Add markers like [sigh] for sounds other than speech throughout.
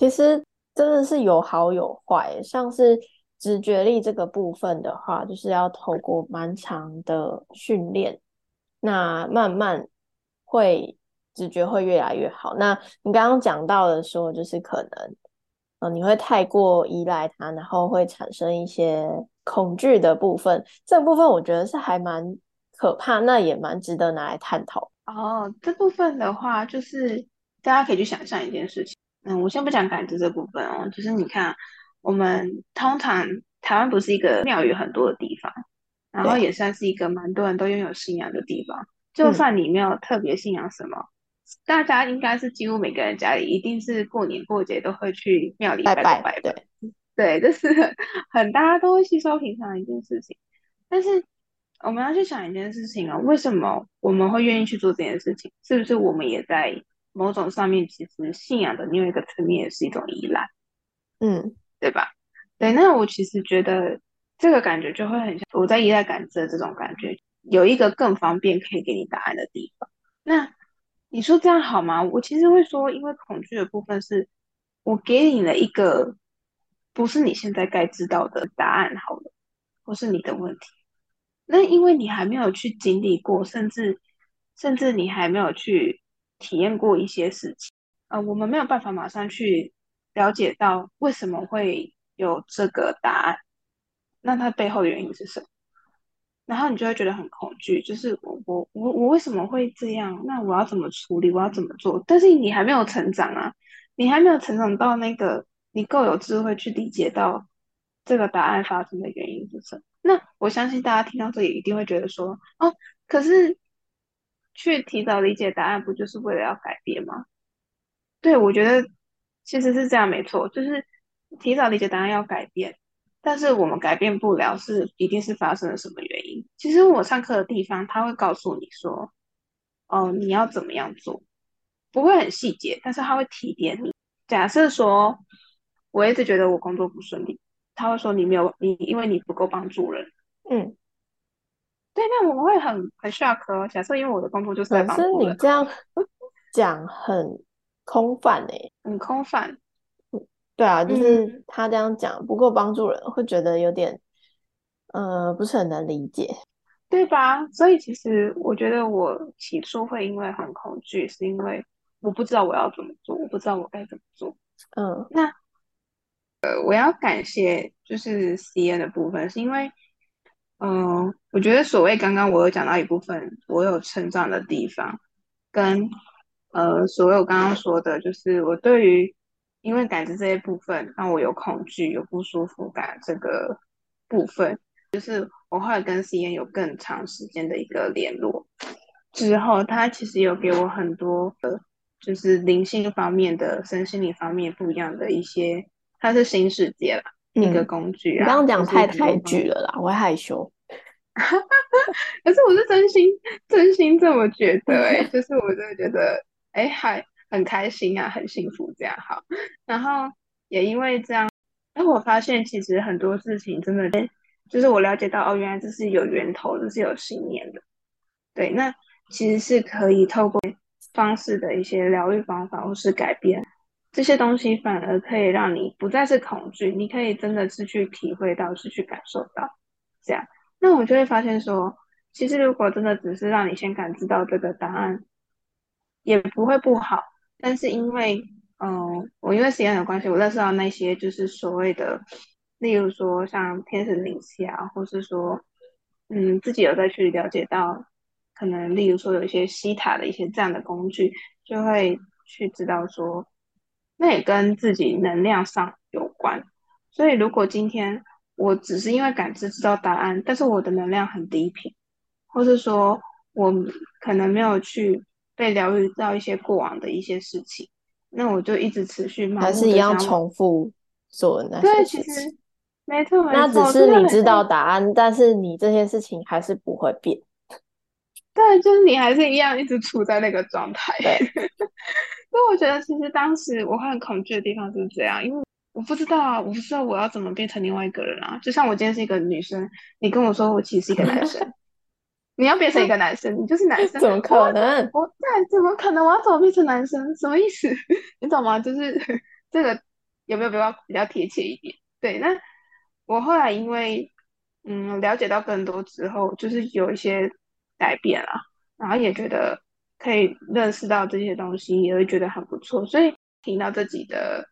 其实真的是有好有坏，像是直觉力这个部分的话，就是要透过蛮长的训练，那慢慢会直觉会越来越好。那你刚刚讲到的说，就是可能，呃，你会太过依赖它，然后会产生一些恐惧的部分，这部分我觉得是还蛮可怕，那也蛮值得拿来探讨。哦，这部分的话，就是大家可以去想象一件事情。嗯，我先不讲感知这部分哦，就是你看，我们通常台湾不是一个庙宇很多的地方，然后也算是一个蛮多人都拥有信仰的地方。就算你没有特别信仰什么，大家应该是几乎每个人家里一定是过年过节都会去庙里拜拜拜。对，对，这是很大家都会吸收平常的一件事情。但是我们要去想一件事情啊，为什么我们会愿意去做这件事情？是不是我们也在？某种上面，其实信仰的另外一个层面也是一种依赖，嗯，对吧？对，那我其实觉得这个感觉就会很像我在依赖感知的这种感觉，有一个更方便可以给你答案的地方。那你说这样好吗？我其实会说，因为恐惧的部分是我给你了一个不是你现在该知道的答案，好了，或是你的问题。那因为你还没有去经历过，甚至甚至你还没有去。体验过一些事情，呃，我们没有办法马上去了解到为什么会有这个答案，那它背后的原因是什么？然后你就会觉得很恐惧，就是我我我我为什么会这样？那我要怎么处理？我要怎么做？但是你还没有成长啊，你还没有成长到那个你够有智慧去理解到这个答案发生的原因是什么？那我相信大家听到这里一定会觉得说，哦，可是。去提早理解答案，不就是为了要改变吗？对，我觉得其实是这样，没错，就是提早理解答案要改变，但是我们改变不了，是一定是发生了什么原因。其实我上课的地方，他会告诉你说，哦，你要怎么样做，不会很细节，但是他会提点你。假设说，我一直觉得我工作不顺利，他会说你没有你，因为你不够帮助人，嗯。对，那我们会很很 shock 哦。假设因为我的工作就是在帮助人，你这样讲很空泛诶，很空泛。对啊，就是他这样讲不够帮助人，会觉得有点呃不是很能理解，对吧？所以其实我觉得我起初会因为很恐惧，是因为我不知道我要怎么做，我不知道我该怎么做。嗯，那呃，我要感谢就是 C N 的部分，是因为。嗯，我觉得所谓刚刚我有讲到一部分我有成长的地方，跟呃，所有刚刚说的，就是我对于因为感知这一部分让我有恐惧、有不舒服感这个部分，就是我后来跟 C N 有更长时间的一个联络之后，他其实有给我很多的，就是灵性方面的、身心灵方面不一样的一些，它是新世界啦。一个工具啊！刚刚讲太太剧了啦，我会害羞。[laughs] 可是我是真心真心这么觉得哎，[laughs] 就是我真的觉得哎，还很开心啊，很幸福这样好。然后也因为这样，哎，我发现其实很多事情真的，就是我了解到哦，原来这是有源头，这是有信念的。对，那其实是可以透过方式的一些疗愈方法或是改变。这些东西反而可以让你不再是恐惧，你可以真的是去体会到，是去感受到，这样，那我就会发现说，其实如果真的只是让你先感知到这个答案，也不会不好。但是因为，嗯，我因为时间的关系，我认识到那些就是所谓的，例如说像天使灵气啊，或是说，嗯，自己有再去了解到，可能例如说有一些西塔的一些这样的工具，就会去知道说。那也跟自己能量上有关，所以如果今天我只是因为感知知道答案，但是我的能量很低频，或是说我可能没有去被疗愈到一些过往的一些事情，那我就一直持续还是一样重复做那些事情。没错，没错。那只是你知道答案，但是你这些事情还是不会变。对，就是你还是一样一直处在那个状态。[laughs] 所以我觉得，其实当时我很恐惧的地方就是这样，因为我不知道啊，我不知道我要怎么变成另外一个人啊。就像我今天是一个女生，你跟我说我其实是一个男生，[laughs] 你要变成一个男生，你就是男生，怎么可能？我对，怎么可能？我要怎么变成男生？什么意思？[laughs] 你懂吗？就是这个有没有比较比较贴切一点？对，那我后来因为嗯了解到更多之后，就是有一些改变了，然后也觉得可以认识到这些东西，也会觉得很不错。所以听到自己的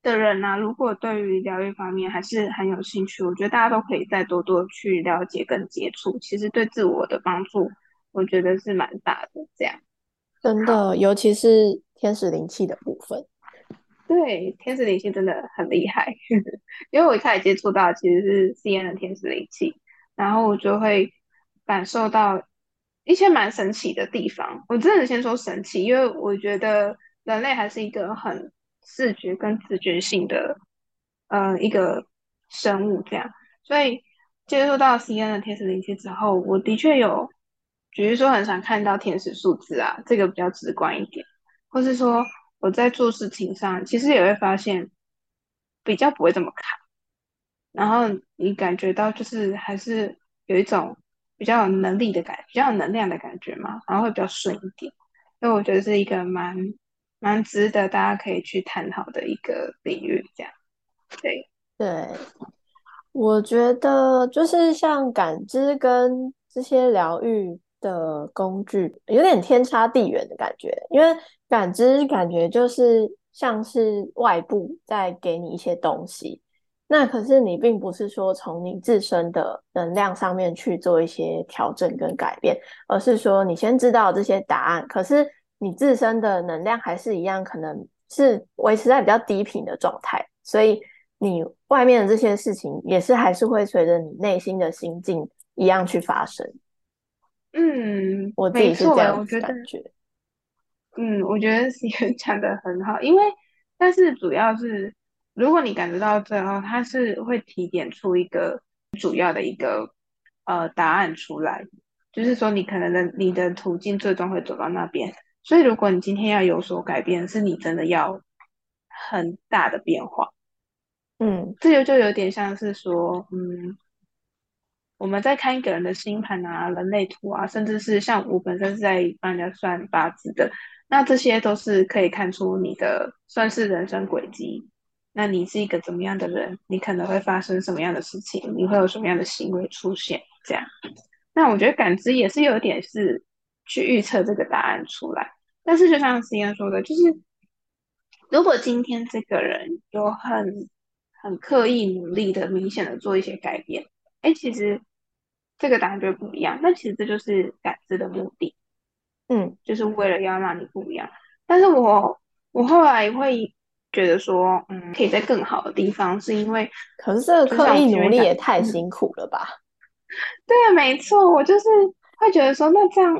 的人呢，如果对于疗愈方面还是很有兴趣，我觉得大家都可以再多多去了解跟接触，其实对自我的帮助，我觉得是蛮大的。这样真的，尤其是天使灵气的部分。对，天使灵气真的很厉害，[laughs] 因为我一开始接触到其实是 C N 的天使灵气，然后我就会感受到一些蛮神奇的地方。我真的先说神奇，因为我觉得人类还是一个很视觉跟直觉性的呃一个生物，这样，所以接触到 C N 的天使灵气之后，我的确有，比如说很想看到天使数字啊，这个比较直观一点，或是说。我在做事情上，其实也会发现比较不会这么卡，然后你感觉到就是还是有一种比较有能力的感，比较有能量的感觉嘛，然后会比较顺一点。所以我觉得是一个蛮蛮值得大家可以去探讨的一个领域，这样。对对，我觉得就是像感知跟这些疗愈。的工具有点天差地远的感觉，因为感知感觉就是像是外部在给你一些东西，那可是你并不是说从你自身的能量上面去做一些调整跟改变，而是说你先知道这些答案，可是你自身的能量还是一样，可能是维持在比较低频的状态，所以你外面的这些事情也是还是会随着你内心的心境一样去发生。嗯，我自己是这样觉感觉。嗯，我觉得是讲的很好，因为但是主要是，如果你感觉到最后，它是会提点出一个主要的一个呃答案出来，就是说你可能的你的途径最终会走到那边。所以如果你今天要有所改变，是你真的要很大的变化。嗯，这就就有点像是说，嗯。我们在看一个人的星盘啊、人类图啊，甚至是像我本身是在帮人家算八字的，那这些都是可以看出你的算是人生轨迹。那你是一个怎么样的人？你可能会发生什么样的事情？你会有什么样的行为出现？这样，那我觉得感知也是有点是去预测这个答案出来。但是就像思燕说的，就是如果今天这个人有很很刻意努力的、明显的做一些改变，哎，其实。这个答案就不一样，那其实这就是感知的目的，嗯，就是为了要让你不一样。但是我我后来会觉得说，嗯，可以在更好的地方，是因为，可是这个刻意努力也太辛苦了吧？[laughs] 对啊，没错，我就是会觉得说，那这样，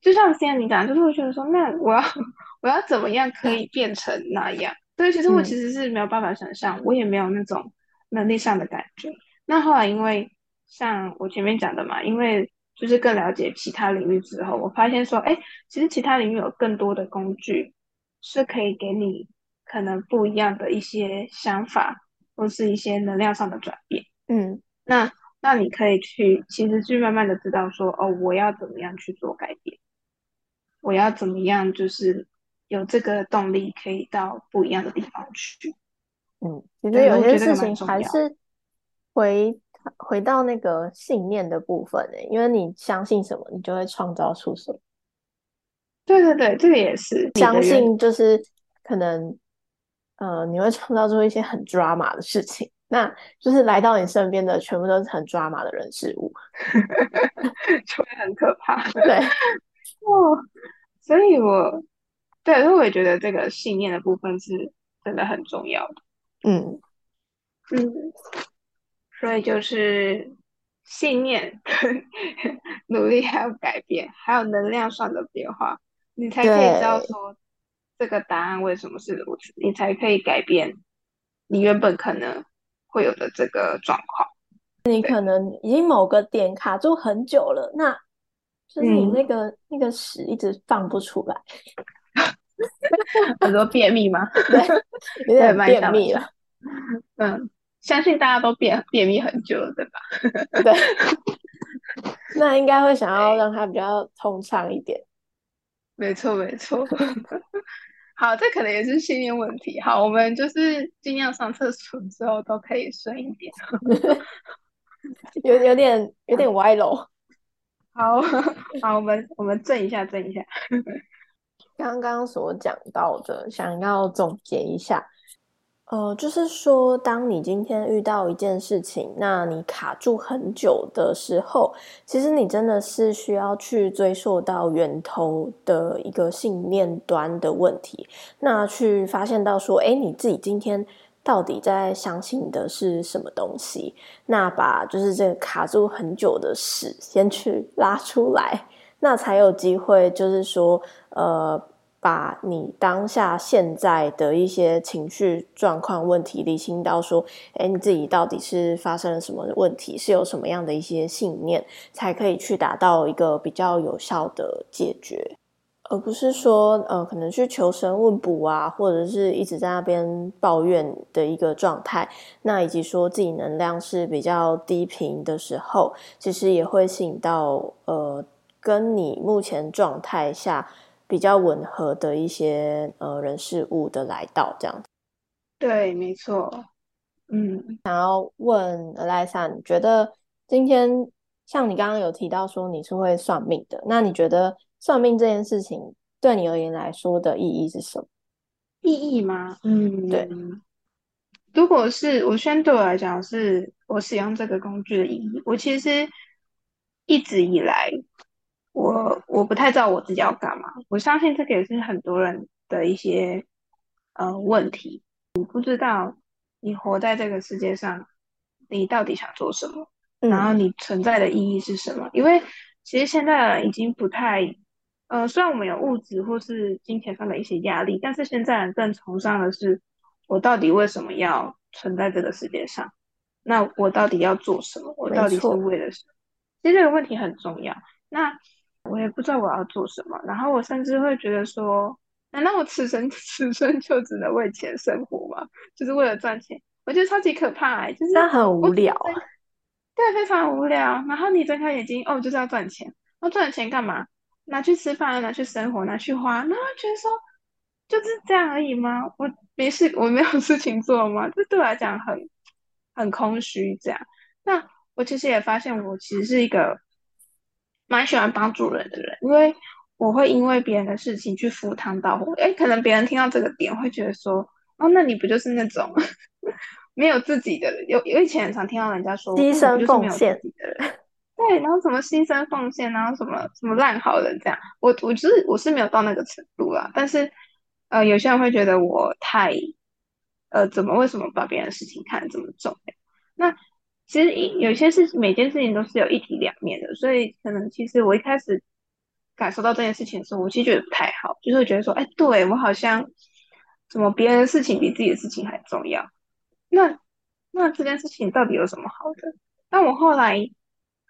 就像现在你讲，就是会觉得说，那我要我要怎么样可以变成那样？对，其实我其实是没有办法想象，我也没有那种能力上的感觉。那后来因为。像我前面讲的嘛，因为就是更了解其他领域之后，我发现说，哎，其实其他领域有更多的工具是可以给你可能不一样的一些想法，或是一些能量上的转变。嗯，那那你可以去，其实去慢慢的知道说，哦，我要怎么样去做改变，我要怎么样，就是有这个动力可以到不一样的地方去。嗯，其实有些事情还是回。回到那个信念的部分呢，因为你相信什么，你就会创造出什么。对对对，这个也是相信，就是可能呃，你会创造出一些很抓马的事情，那就是来到你身边的全部都是很抓马的人事物，就会很可怕。对，[laughs] 哦，所以我对，所以我也觉得这个信念的部分是真的很重要的。嗯嗯。所以就是信念、跟 [laughs] 努力，还有改变，还有能量上的变化，你才可以知道说这个答案为什么是如此，你才可以改变你原本可能会有的这个状况。你可能已经某个点卡住很久了，那就是你那个那个屎一直放不出来。[laughs] 很多便秘吗？[laughs] 对，有点便秘了。嗯。相信大家都便便秘很久了，对吧？[laughs] 对。那应该会想要让它比较通畅一点。没错，没错。好，这可能也是信念问题。好，我们就是尽量上厕所之后都可以顺一点。[laughs] [laughs] 有有点有点歪楼。好好，我们我们正一下，正一下。刚刚所讲到的，想要总结一下。呃，就是说，当你今天遇到一件事情，那你卡住很久的时候，其实你真的是需要去追溯到源头的一个信念端的问题，那去发现到说，哎，你自己今天到底在相信的是什么东西？那把就是这个卡住很久的事先去拉出来，那才有机会，就是说，呃。把你当下现在的一些情绪状况问题理清到说，哎，你自己到底是发生了什么问题，是有什么样的一些信念，才可以去达到一个比较有效的解决，而不是说，呃，可能去求神问卜啊，或者是一直在那边抱怨的一个状态。那以及说自己能量是比较低频的时候，其实也会吸引到，呃，跟你目前状态下。比较吻合的一些呃人事物的来到，这样子。对，没错。嗯，想要问赖珊，你觉得今天像你刚刚有提到说你是会算命的，那你觉得算命这件事情对你而言来说的意义是什么？意义吗？嗯，对。如果是我先对我来讲，是我使用这个工具的意义。我其实一直以来。我我不太知道我自己要干嘛，我相信这个也是很多人的一些呃问题。你不知道你活在这个世界上，你到底想做什么，然后你存在的意义是什么？因为其实现在人已经不太呃，虽然我们有物质或是金钱上的一些压力，但是现在人更崇尚的是我到底为什么要存在这个世界上？那我到底要做什么？我到底是为了什么？其实这个问题很重要。那我也不知道我要做什么，然后我甚至会觉得说，难道我此生 [laughs] 此生就只能为钱生活吗？就是为了赚钱？我觉得超级可怕，就是很无聊，对，非常无聊。然后你睁开眼睛，哦，就是要赚钱，那赚钱干嘛？拿去吃饭，拿去生活，拿去花，然后觉得说就是这样而已吗？我没事，我没有 [laughs] 事情做吗？这对我来讲很很空虚。这样，那我其实也发现，我其实是一个。蛮喜欢帮助人的人，因为我会因为别人的事情去赴汤蹈火。哎，可能别人听到这个点会觉得说，哦，那你不就是那种 [laughs] 没有自己的人？有有以前常听到人家说，牺牲奉献的人，对，然后什么牺牲奉献，然后什么什么烂好人这样。我我就是我是没有到那个程度啦，但是呃，有些人会觉得我太呃，怎么为什么把别人的事情看得这么重？那。其实一有些事情，每件事情都是有一体两面的，所以可能其实我一开始感受到这件事情的时候，我其实觉得不太好，就是觉得说，哎，对我好像怎么别人的事情比自己的事情还重要？那那这件事情到底有什么好的？但我后来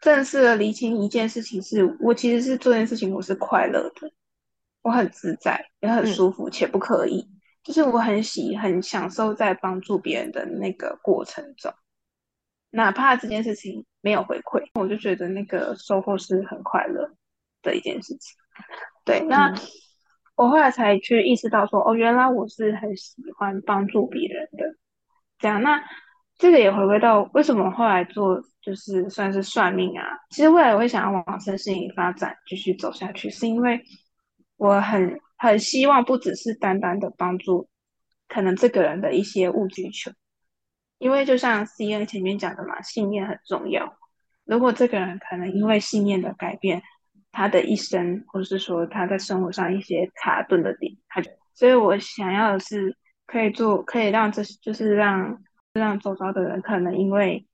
正式的理清一件事情，是我其实是做这件事情，我是快乐的，我很自在，也很舒服，且不可以，就是我很喜很享受在帮助别人的那个过程中。哪怕这件事情没有回馈，我就觉得那个收获是很快乐的一件事情。对，那我后来才去意识到说，哦，原来我是很喜欢帮助别人的。这样，那这个也回归到为什么后来做就是算是算命啊？其实未来我会想要往身心灵发展，继续走下去，是因为我很很希望不只是单单的帮助可能这个人的一些物需求。因为就像 C N 前面讲的嘛，信念很重要。如果这个人可能因为信念的改变，他的一生，或是说他在生活上一些卡顿的点，他就，所以我想要的是可以做，可以让这就是让让周遭的人可能因为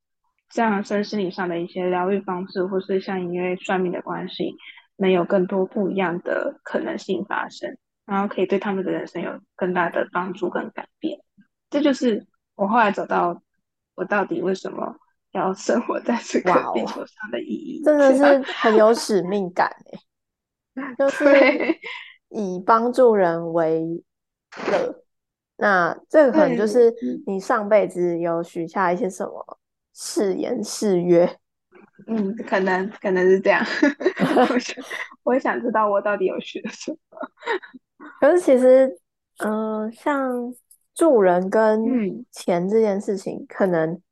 这样身心理上的一些疗愈方式，或是像因为算命的关系，能有更多不一样的可能性发生，然后可以对他们的人生有更大的帮助跟改变。这就是。我后来找到我到底为什么要生活在这个地球上的意义，真的是很有使命感哎，[laughs] 就是以帮助人为乐。那这个可能就是你上辈子有许下一些什么誓言誓约，嗯，可能可能是这样。[laughs] 我想，我也想知道我到底有学什么。可是其实，嗯，像助人跟钱这件事情，可能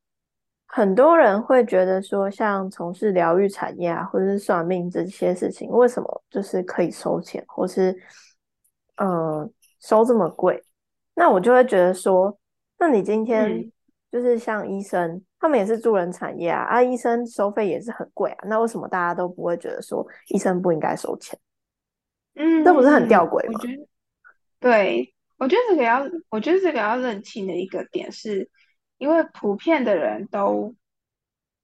很多人会觉得说，像从事疗愈产业啊，或者是算命这些事情，为什么就是可以收钱，或是呃收这么贵？那我就会觉得说，那你今天就是像医生，他们也是助人产业啊，啊，医生收费也是很贵啊，那为什么大家都不会觉得说医生不应该收钱？嗯，这不是很吊诡吗？对，我觉得这个要，我觉得这个要认清的一个点是，因为普遍的人都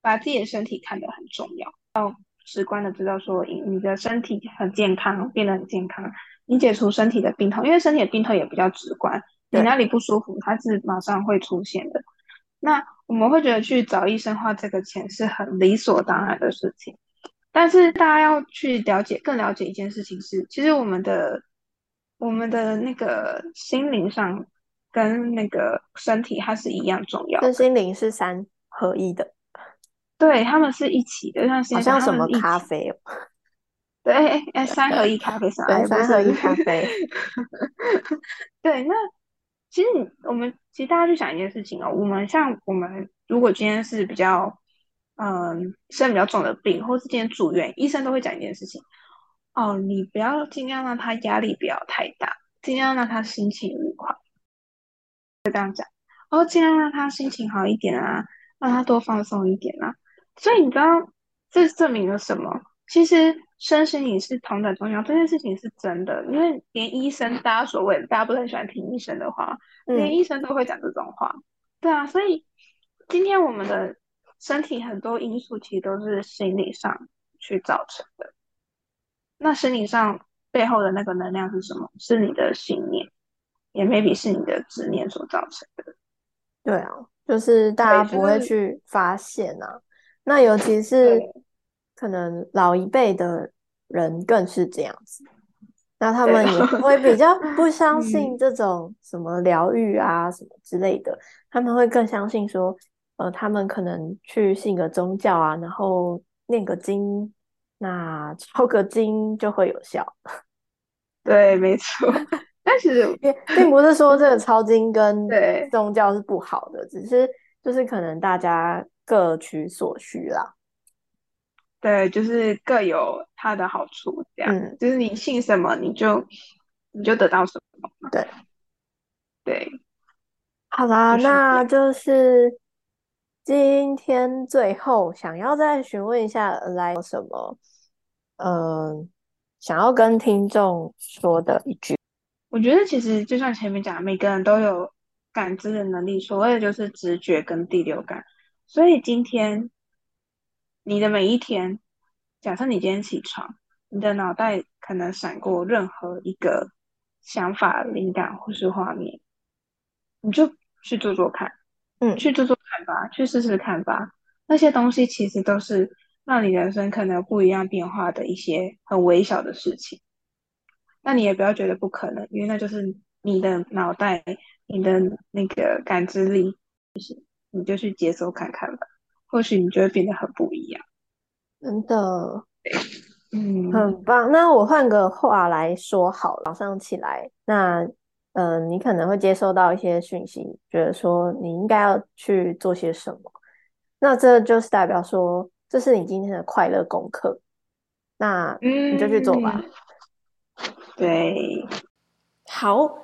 把自己的身体看得很重要，要直观的知道说，你你的身体很健康，变得很健康，你解除身体的病痛，因为身体的病痛也比较直观。你哪里不舒服，它是马上会出现的。那我们会觉得去找医生花这个钱是很理所当然的事情，但是大家要去了解，更了解一件事情是，其实我们的我们的那个心灵上跟那个身体它是一样重要，身心灵是三合一的，对，他们是一起的，像好像什么咖啡哦。[laughs] 对，哎，三合一咖啡？三合一咖啡，[laughs] 对，那。其实你我们其实大家去想一件事情哦，我们像我们如果今天是比较嗯生比较重的病，或是今天住院，医生都会讲一件事情哦，你不要尽量让他压力不要太大，尽量让他心情愉快，就这样讲，哦，尽量让他心情好一点啊，让他多放松一点啊。所以你知道这证明了什么？其实。身心灵是同等重要，这件事情是真的，因为连医生，大家所谓的大家不是很喜欢听医生的话，连医生都会讲这种话，对啊，所以今天我们的身体很多因素其实都是心理上去造成的。那心理上背后的那个能量是什么？是你的信念，也 maybe 是你的执念所造成的。对啊，就是大家不会去发现啊，那尤其是。可能老一辈的人更是这样子，那他们也会比较 [laughs] 不相信这种什么疗愈啊什么之类的，他们会更相信说，呃，他们可能去信个宗教啊，然后念个经，那抄个经就会有效。[laughs] 对，没错。[laughs] 但是并并不是说这个抄经跟 [laughs] 宗教是不好的，只是就是可能大家各取所需啦。对，就是各有它的好处，这样，就是你信什么，你就你就得到什么。对，对，好啦，那就是今天最后想要再询问一下，来什么？嗯，想要跟听众说的一句，我觉得其实就像前面讲，每个人都有感知的能力，所谓的就是直觉跟第六感，所以今天。你的每一天，假设你今天起床，你的脑袋可能闪过任何一个想法、灵感或是画面，你就去做做看，嗯，去做做看吧，去试试看吧。那些东西其实都是让你人生可能不一样变化的一些很微小的事情。那你也不要觉得不可能，因为那就是你的脑袋、你的那个感知力，就是你就去接收看看吧。或许你就会变得很不一样，真的，嗯，很棒。那我换个话来说，好，早上起来，那，嗯，你可能会接收到一些讯息，觉得说你应该要去做些什么，那这就是代表说，这是你今天的快乐功课，那你就去做吧。对，好，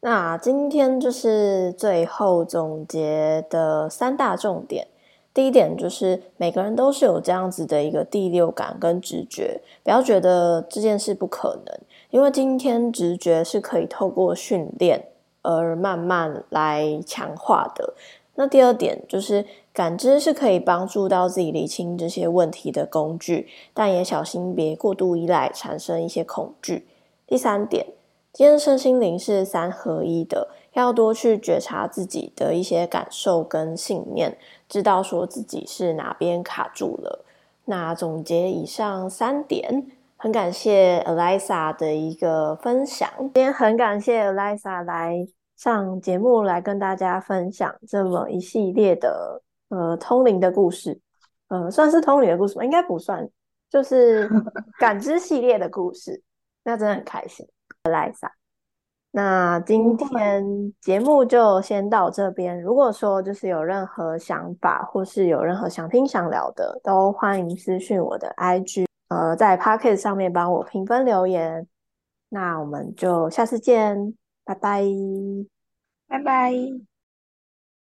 那今天就是最后总结的三大重点。第一点就是每个人都是有这样子的一个第六感跟直觉，不要觉得这件事不可能，因为今天直觉是可以透过训练而慢慢来强化的。那第二点就是感知是可以帮助到自己理清这些问题的工具，但也小心别过度依赖，产生一些恐惧。第三点，今天身心灵是三合一的。要多去觉察自己的一些感受跟信念，知道说自己是哪边卡住了。那总结以上三点，很感谢 Elisa 的一个分享。今天很感谢 Elisa 来上节目来跟大家分享这么一系列的呃通灵的故事。呃，算是通灵的故事吗？应该不算，就是 [laughs] 感知系列的故事。那真的很开心，来撒。那今天节目就先到这边。如果说就是有任何想法，或是有任何想听想聊的，都欢迎私讯我的 IG，呃，在 Pocket 上面帮我评分留言。那我们就下次见，拜拜，拜拜。